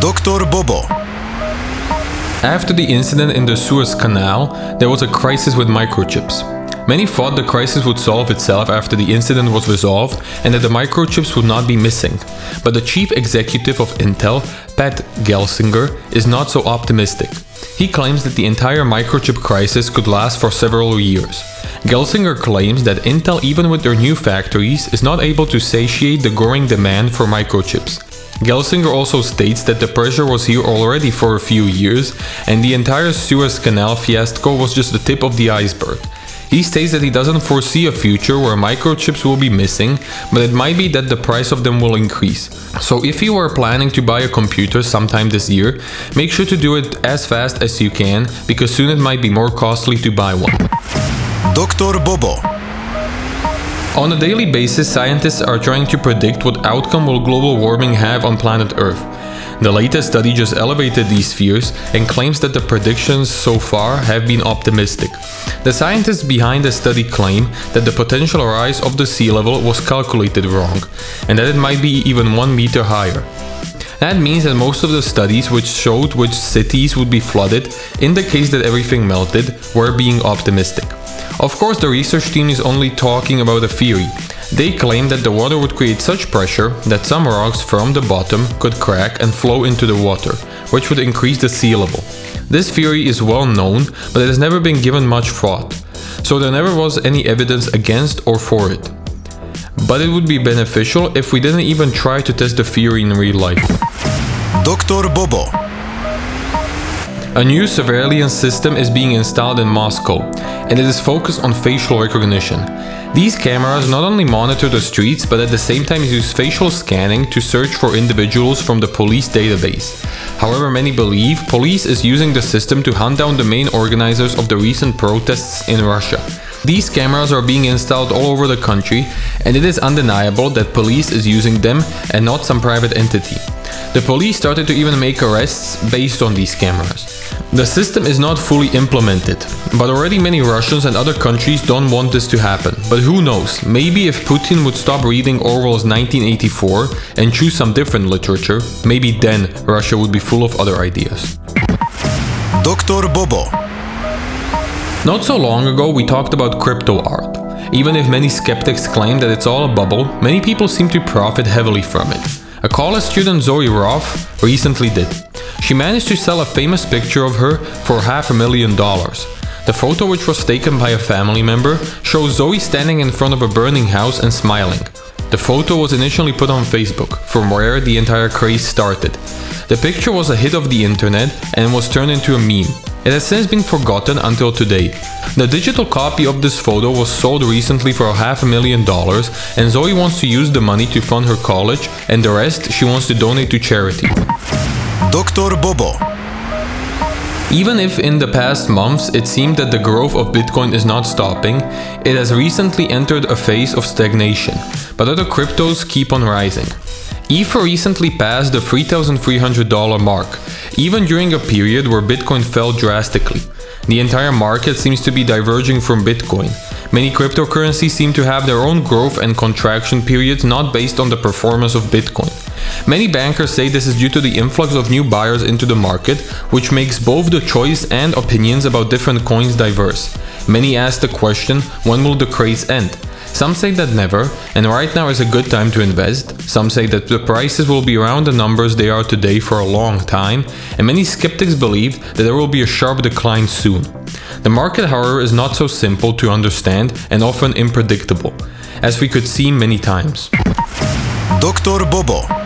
Dr. Bobo. After the incident in the Suez Canal, there was a crisis with microchips. Many thought the crisis would solve itself after the incident was resolved and that the microchips would not be missing. But the chief executive of Intel, Pat Gelsinger, is not so optimistic. He claims that the entire microchip crisis could last for several years. Gelsinger claims that Intel, even with their new factories, is not able to satiate the growing demand for microchips. Gelsinger also states that the pressure was here already for a few years, and the entire Suez Canal fiasco was just the tip of the iceberg. He states that he doesn't foresee a future where microchips will be missing, but it might be that the price of them will increase. So if you are planning to buy a computer sometime this year, make sure to do it as fast as you can, because soon it might be more costly to buy one. Dr. Bobo. On a daily basis, scientists are trying to predict what outcome will global warming have on planet Earth. The latest study just elevated these fears and claims that the predictions so far have been optimistic. The scientists behind the study claim that the potential rise of the sea level was calculated wrong and that it might be even 1 meter higher. That means that most of the studies which showed which cities would be flooded in the case that everything melted were being optimistic. Of course, the research team is only talking about a theory. They claim that the water would create such pressure that some rocks from the bottom could crack and flow into the water, which would increase the sea level. This theory is well known, but it has never been given much thought, so there never was any evidence against or for it. But it would be beneficial if we didn't even try to test the theory in real life. Dr. Bobo. A new surveillance system is being installed in Moscow, and it is focused on facial recognition. These cameras not only monitor the streets, but at the same time use facial scanning to search for individuals from the police database. However, many believe police is using the system to hunt down the main organizers of the recent protests in Russia. These cameras are being installed all over the country, and it is undeniable that police is using them and not some private entity. The police started to even make arrests based on these cameras. The system is not fully implemented, but already many Russians and other countries don't want this to happen. But who knows, maybe if Putin would stop reading Orwell's 1984 and choose some different literature, maybe then Russia would be full of other ideas. Dr. Bobo. Not so long ago, we talked about crypto art. Even if many skeptics claim that it's all a bubble, many people seem to profit heavily from it. A college student, Zoe Roth, recently did. She managed to sell a famous picture of her for half a million dollars. The photo, which was taken by a family member, shows Zoe standing in front of a burning house and smiling. The photo was initially put on Facebook, from where the entire craze started. The picture was a hit of the internet and was turned into a meme. It has since been forgotten until today. The digital copy of this photo was sold recently for half a million dollars, and Zoe wants to use the money to fund her college, and the rest she wants to donate to charity. Dr. Bobo. Even if in the past months it seemed that the growth of Bitcoin is not stopping, it has recently entered a phase of stagnation, but other cryptos keep on rising. Ether recently passed the $3,300 mark, even during a period where Bitcoin fell drastically. The entire market seems to be diverging from Bitcoin. Many cryptocurrencies seem to have their own growth and contraction periods not based on the performance of Bitcoin. Many bankers say this is due to the influx of new buyers into the market, which makes both the choice and opinions about different coins diverse. Many ask the question when will the craze end? Some say that never, and right now is a good time to invest. Some say that the prices will be around the numbers they are today for a long time, and many skeptics believe that there will be a sharp decline soon. The market, however, is not so simple to understand and often unpredictable, as we could see many times. Dr. Bobo.